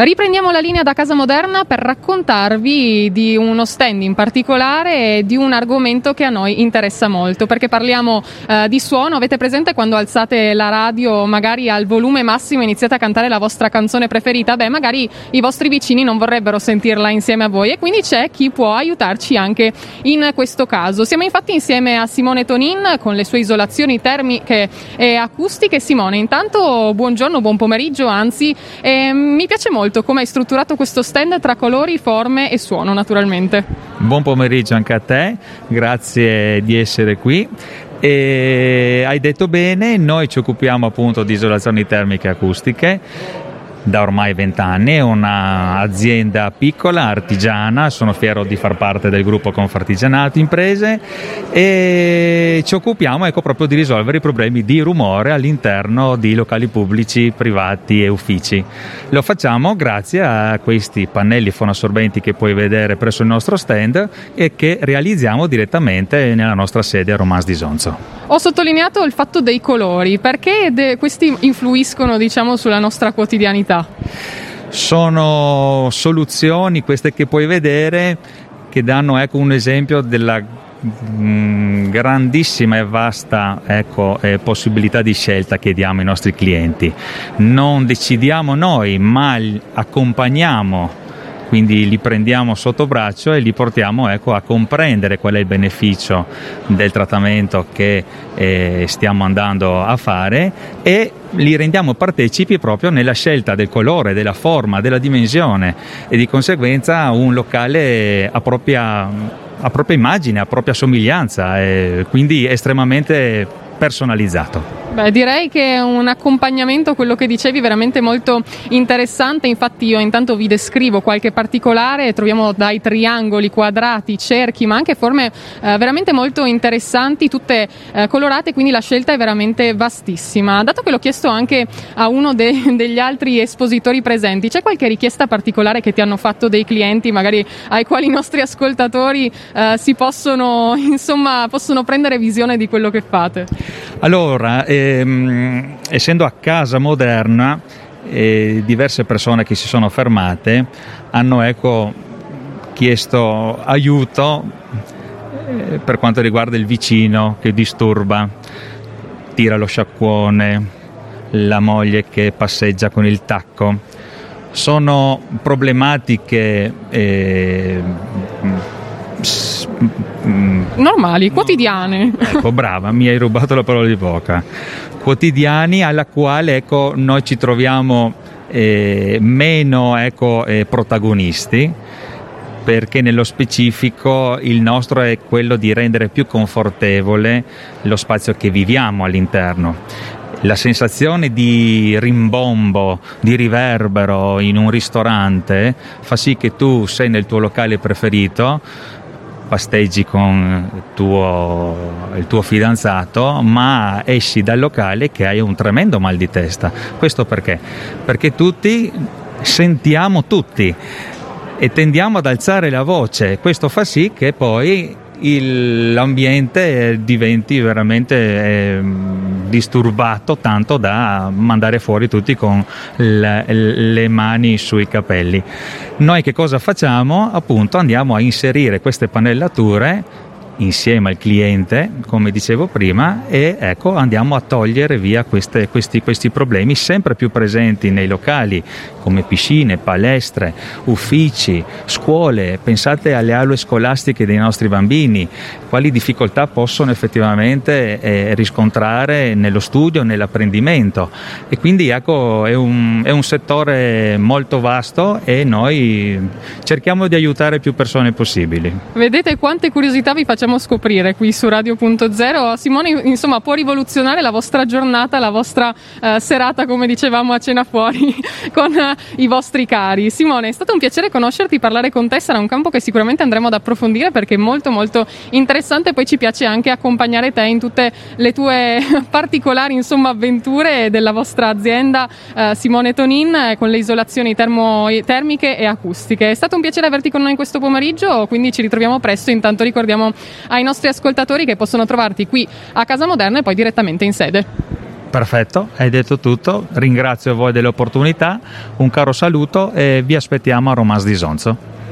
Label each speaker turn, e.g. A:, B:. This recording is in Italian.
A: Riprendiamo la linea da Casa Moderna per raccontarvi di uno stand in particolare e di un argomento che a noi interessa molto, perché parliamo eh, di suono. Avete presente quando alzate la radio magari al volume massimo e iniziate a cantare la vostra canzone preferita? Beh, magari i vostri vicini non vorrebbero sentirla insieme a voi e quindi c'è chi può aiutarci anche in questo caso. Siamo infatti insieme a Simone Tonin con le sue isolazioni termiche e acustiche. Simone, intanto buongiorno, buon pomeriggio, anzi, eh, mi piace molto molto come hai strutturato questo stand tra colori, forme e suono naturalmente.
B: Buon pomeriggio anche a te, grazie di essere qui. E hai detto bene, noi ci occupiamo appunto di isolazioni termiche acustiche da ormai vent'anni, è un'azienda piccola, artigiana, sono fiero di far parte del gruppo Confartigianato Imprese e ci occupiamo ecco, proprio di risolvere i problemi di rumore all'interno di locali pubblici, privati e uffici. Lo facciamo grazie a questi pannelli fonoassorbenti che puoi vedere presso il nostro stand e che realizziamo direttamente nella nostra sede a Romans di Sonzo.
A: Ho sottolineato il fatto dei colori, perché de- questi influiscono diciamo, sulla nostra quotidianità?
B: Sono soluzioni, queste che puoi vedere, che danno ecco, un esempio della mm, grandissima e vasta ecco, eh, possibilità di scelta che diamo ai nostri clienti. Non decidiamo noi, ma accompagniamo quindi li prendiamo sotto braccio e li portiamo ecco, a comprendere qual è il beneficio del trattamento che eh, stiamo andando a fare e li rendiamo partecipi proprio nella scelta del colore, della forma, della dimensione e di conseguenza un locale a propria, a propria immagine, a propria somiglianza, quindi estremamente personalizzato.
A: Beh, direi che è un accompagnamento, quello che dicevi, veramente molto interessante. Infatti, io intanto vi descrivo qualche particolare. Troviamo dai triangoli, quadrati, cerchi, ma anche forme eh, veramente molto interessanti, tutte eh, colorate. Quindi la scelta è veramente vastissima. Dato che l'ho chiesto anche a uno de- degli altri espositori presenti, c'è qualche richiesta particolare che ti hanno fatto dei clienti, magari ai quali i nostri ascoltatori eh, si possono, insomma, possono prendere visione di quello che fate?
B: Allora, ehm, essendo a casa moderna, eh, diverse persone che si sono fermate hanno ecco, chiesto aiuto eh, per quanto riguarda il vicino che disturba, tira lo sciacquone, la moglie che passeggia con il tacco. Sono problematiche eh.
A: Normali, quotidiane.
B: Ecco, brava, mi hai rubato la parola di bocca. Quotidiani alla quale ecco, noi ci troviamo eh, meno ecco, eh, protagonisti perché nello specifico il nostro è quello di rendere più confortevole lo spazio che viviamo all'interno. La sensazione di rimbombo, di riverbero in un ristorante fa sì che tu sei nel tuo locale preferito, pasteggi con tuo, il tuo, fidanzato, ma esci dal locale che hai un tremendo mal di testa. Questo perché? Perché tutti sentiamo tutti e tendiamo ad alzare la voce. Questo fa sì che poi il, l'ambiente diventi veramente eh, disturbato tanto da mandare fuori tutti con le, le mani sui capelli. Noi che cosa facciamo? Appunto andiamo a inserire queste pannellature insieme al cliente, come dicevo prima, e ecco andiamo a togliere via queste, questi, questi problemi sempre più presenti nei locali come piscine, palestre, uffici, scuole. Pensate alle aule scolastiche dei nostri bambini, quali difficoltà possono effettivamente eh, riscontrare nello studio, nell'apprendimento. E quindi ecco, è un, è un settore molto vasto e noi cerchiamo di aiutare più persone possibili.
A: Vedete quante curiosità vi facciamo facciamo scoprire qui su Radio.0. Simone, insomma, può rivoluzionare la vostra giornata, la vostra eh, serata, come dicevamo a cena fuori, con eh, i vostri cari. Simone, è stato un piacere conoscerti, parlare con te, sarà un campo che sicuramente andremo ad approfondire perché è molto molto interessante, poi ci piace anche accompagnare te in tutte le tue particolari insomma, avventure della vostra azienda eh, Simone Tonin eh, con le isolazioni termo- termiche e acustiche. È stato un piacere averti con noi questo pomeriggio, quindi ci ritroviamo presto, intanto ricordiamo ai nostri ascoltatori che possono trovarti qui a Casa Moderna e poi direttamente in sede.
B: Perfetto, hai detto tutto, ringrazio voi dell'opportunità, un caro saluto e vi aspettiamo a Romans di Sonzo.